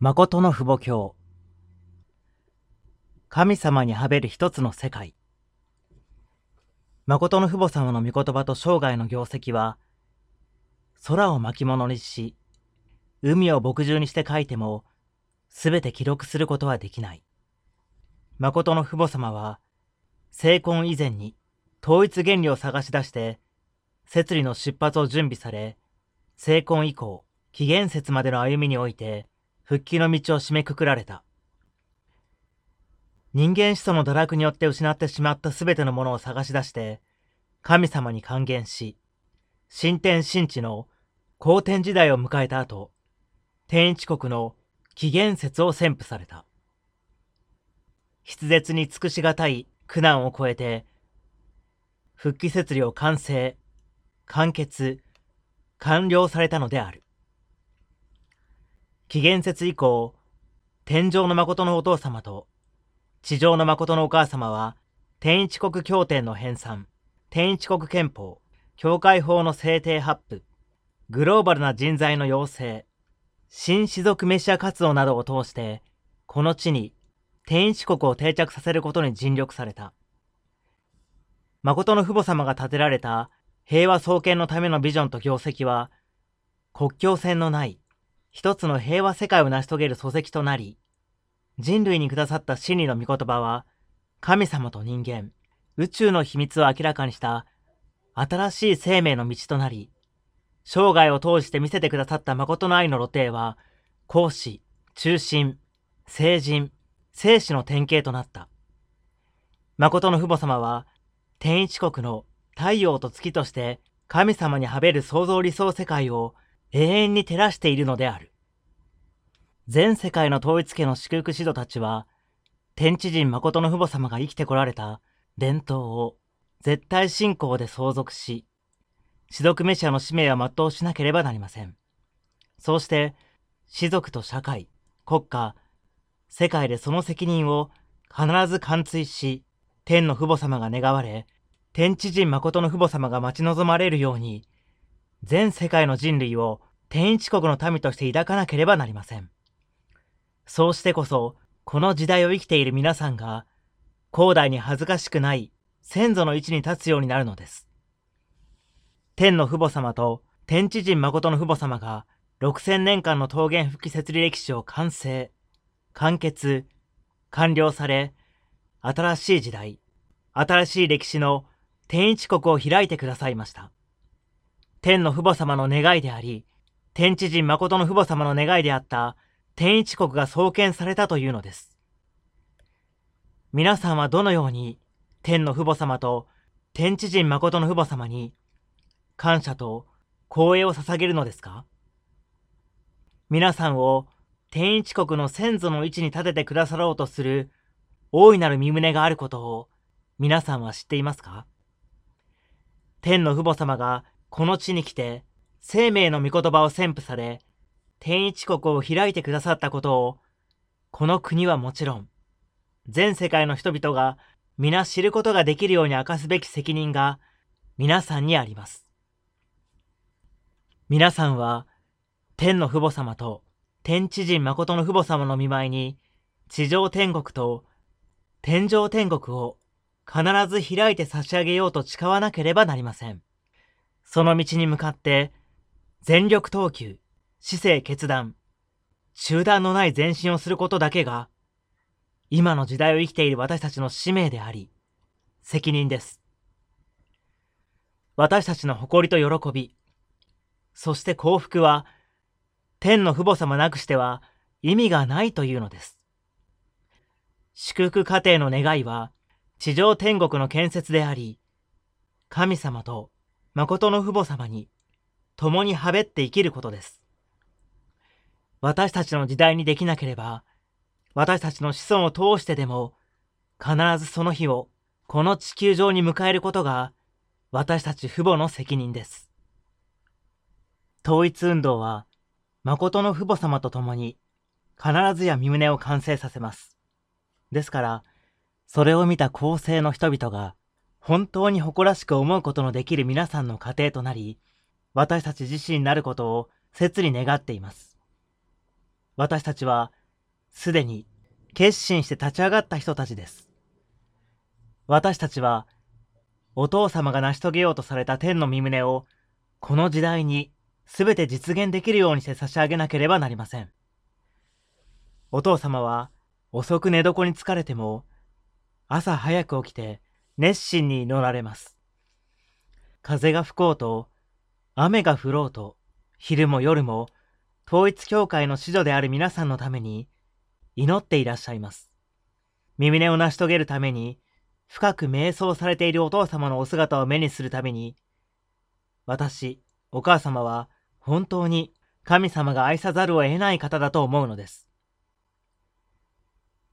誠の父母教神様にはべる一つの世界。誠の父母様の御言葉と生涯の業績は空を巻物にし海を牧獣にして書いてもすべて記録することはできない。誠の父母様は成婚以前に統一原理を探し出して摂理の出発を準備され成婚以降紀元節までの歩みにおいて復帰の道を締めくくられた。人間始祖の堕落によって失ってしまったすべてのものを探し出して、神様に還元し、新天新地の後天時代を迎えた後、天一国の紀元節を宣布された。筆舌に尽くしがたい苦難を超えて、復帰設理を完成、完結、完了されたのである。紀元節以降、天上の誠のお父様と地上の誠のお母様は、天一国協定の編纂、天一国憲法、教会法の制定発布、グローバルな人材の養成、新種族メシア活動などを通して、この地に天一国を定着させることに尽力された。誠の父母様が建てられた平和創建のためのビジョンと業績は、国境線のない一つの平和世界を成し遂げる礎石となり、人類にくださった真理の御言葉は、神様と人間、宇宙の秘密を明らかにした新しい生命の道となり、生涯を通して見せてくださった誠の愛の露呈は、講師、中心、聖人、生死の典型となった。誠の父母様は、天一国の太陽と月として神様にはべる創造理想世界を永遠に照らしているのである。全世界の統一家の祝福指導たちは、天地人誠の父母様が生きてこられた伝統を絶対信仰で相続し、士族メシアの使命は全うしなければなりません。そうして、士族と社会、国家、世界でその責任を必ず貫通し、天の父母様が願われ、天地人誠の父母様が待ち望まれるように、全世界の人類を天一国の民として抱かなければなりません。そうしてこそ、この時代を生きている皆さんが、広大に恥ずかしくない先祖の位置に立つようになるのです。天の父母様と天地人誠の父母様が6000年間の桃源復帰設理歴史を完成、完結、完了され、新しい時代、新しい歴史の天一国を開いてくださいました。天の父母様の願いであり、天地人誠の父母様の願いであった天一国が創建されたというのです。皆さんはどのように天の父母様と天地人誠の父母様に感謝と光栄を捧げるのですか？皆さんを天一国の先祖の位置に立ててくださろうとする大いなる身旨があることを皆さんは知っていますか？天の父母様がこの地に来て、生命の御言葉を宣布され、天一国を開いてくださったことを、この国はもちろん、全世界の人々が皆知ることができるように明かすべき責任が皆さんにあります。皆さんは、天の父母様と天地人誠の父母様の見舞いに、地上天国と天上天国を必ず開いて差し上げようと誓わなければなりません。その道に向かって、全力投球、姿勢決断、中断のない前進をすることだけが、今の時代を生きている私たちの使命であり、責任です。私たちの誇りと喜び、そして幸福は、天の父母様なくしては意味がないというのです。祝福家庭の願いは、地上天国の建設であり、神様と誠の父母様に共にはべって生きることです。私たちの時代にできなければ、私たちの子孫を通してでも、必ずその日をこの地球上に迎えることが、私たち父母の責任です。統一運動は、誠の父母様と共に、必ずや身旨を完成させます。ですから、それを見た公正の人々が、本当に誇らしく思うことのできる皆さんの家庭となり、私たち自身になることを切に願っています。私たちはすでに決心して立ち上がった人たちです。私たちはお父様が成し遂げようとされた天の身旨をこの時代に全て実現できるようにして差し上げなければなりません。お父様は遅く寝床に疲れても朝早く起きて熱心に祈られます。風が吹こうと雨が降ろうと昼も夜も統一教会の子女である皆さんのために祈っていらっしゃいます。耳根を成し遂げるために深く瞑想されているお父様のお姿を目にするために私、お母様は本当に神様が愛さざるを得ない方だと思うのです。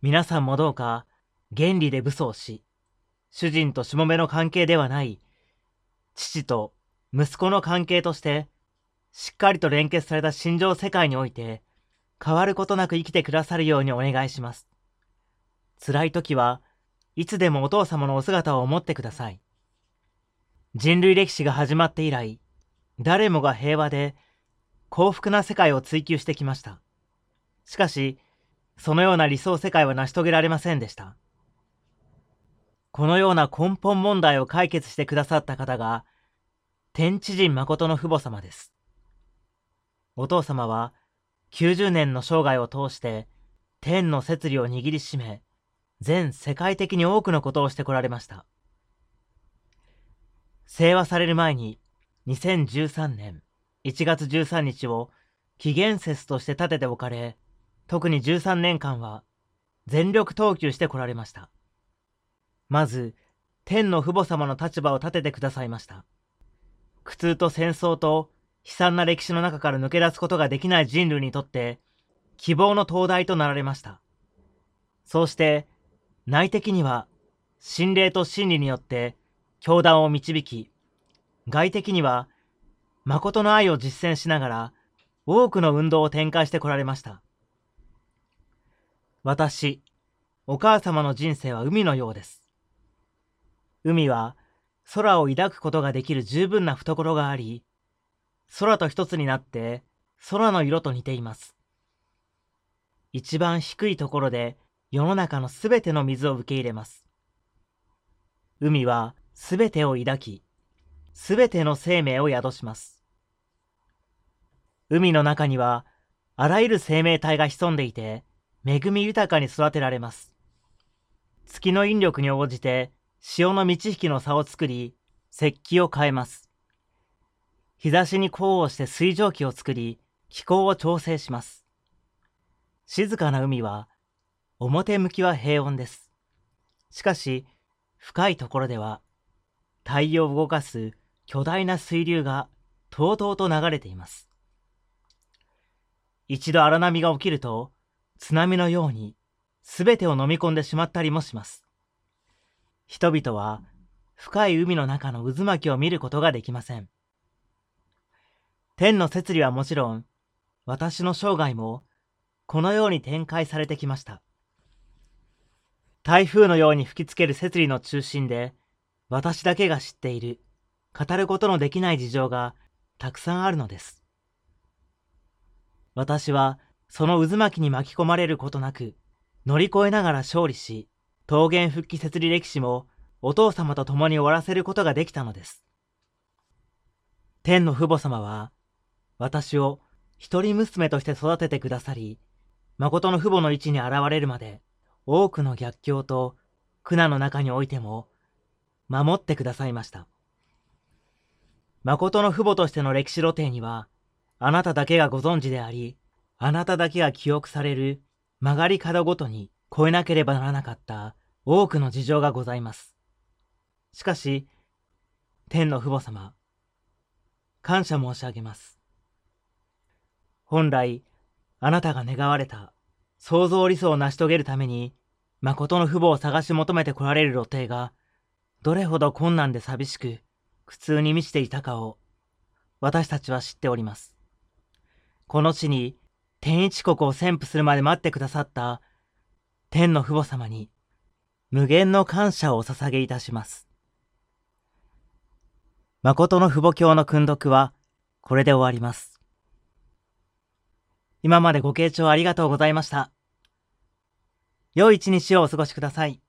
皆さんもどうか原理で武装し、主人としもべの関係ではない、父と息子の関係として、しっかりと連結された心情世界において、変わることなく生きてくださるようにお願いします。辛い時はいつでもお父様のお姿を思ってください。人類歴史が始まって以来、誰もが平和で幸福な世界を追求してきました。しかし、そのような理想世界は成し遂げられませんでした。このような根本問題を解決してくださった方が、天地人誠の父母様です。お父様は90年の生涯を通して天の摂理を握りしめ、全世界的に多くのことをしてこられました。清和される前に2013年1月13日を紀元節として立てておかれ、特に13年間は全力投球してこられました。まず、天の父母様の立場を立ててくださいました。苦痛と戦争と悲惨な歴史の中から抜け出すことができない人類にとって、希望の灯台となられました。そうして、内的には、心霊と真理によって教団を導き、外的には、誠の愛を実践しながら、多くの運動を展開してこられました。私、お母様の人生は海のようです。海は空を抱くことができる十分な懐があり、空と一つになって空の色と似ています。一番低いところで世の中のすべての水を受け入れます。海はすべてを抱き、すべての生命を宿します。海の中にはあらゆる生命体が潜んでいて、恵み豊かに育てられます。月の引力に応じて潮の満ち引きの差を作り、石器を変えます。日差しに降をして水蒸気を作り、気候を調整します。静かな海は、表向きは平穏です。しかし、深いところでは、太陽を動かす巨大な水流がとうとうと流れています。一度荒波が起きると、津波のように全てを飲み込んでしまったりもします。人々は深い海の中の渦巻きを見ることができません。天の摂理はもちろん、私の生涯もこのように展開されてきました。台風のように吹きつける摂理の中心で、私だけが知っている、語ることのできない事情がたくさんあるのです。私はその渦巻きに巻き込まれることなく、乗り越えながら勝利し、桃源復帰設理歴史もお父様と共に終わらせることができたのです。天の父母様は、私を一人娘として育ててくださり、誠の父母の位置に現れるまで、多くの逆境と苦難の中においても、守ってくださいました。誠の父母としての歴史露呈には、あなただけがご存知であり、あなただけが記憶される曲がり角ごとに超えなければならなかった多くの事情がございます。しかし、天の父母様、感謝申し上げます。本来、あなたが願われた創造理想を成し遂げるために、誠の父母を探し求めて来られる露呈が、どれほど困難で寂しく、苦痛に満ちていたかを、私たちは知っております。この地に天一国を宣布するまで待ってくださった天の父母様に無限の感謝をお捧げいたします。誠の父母教の訓読はこれで終わります。今までご清聴ありがとうございました。良い一日をお過ごしください。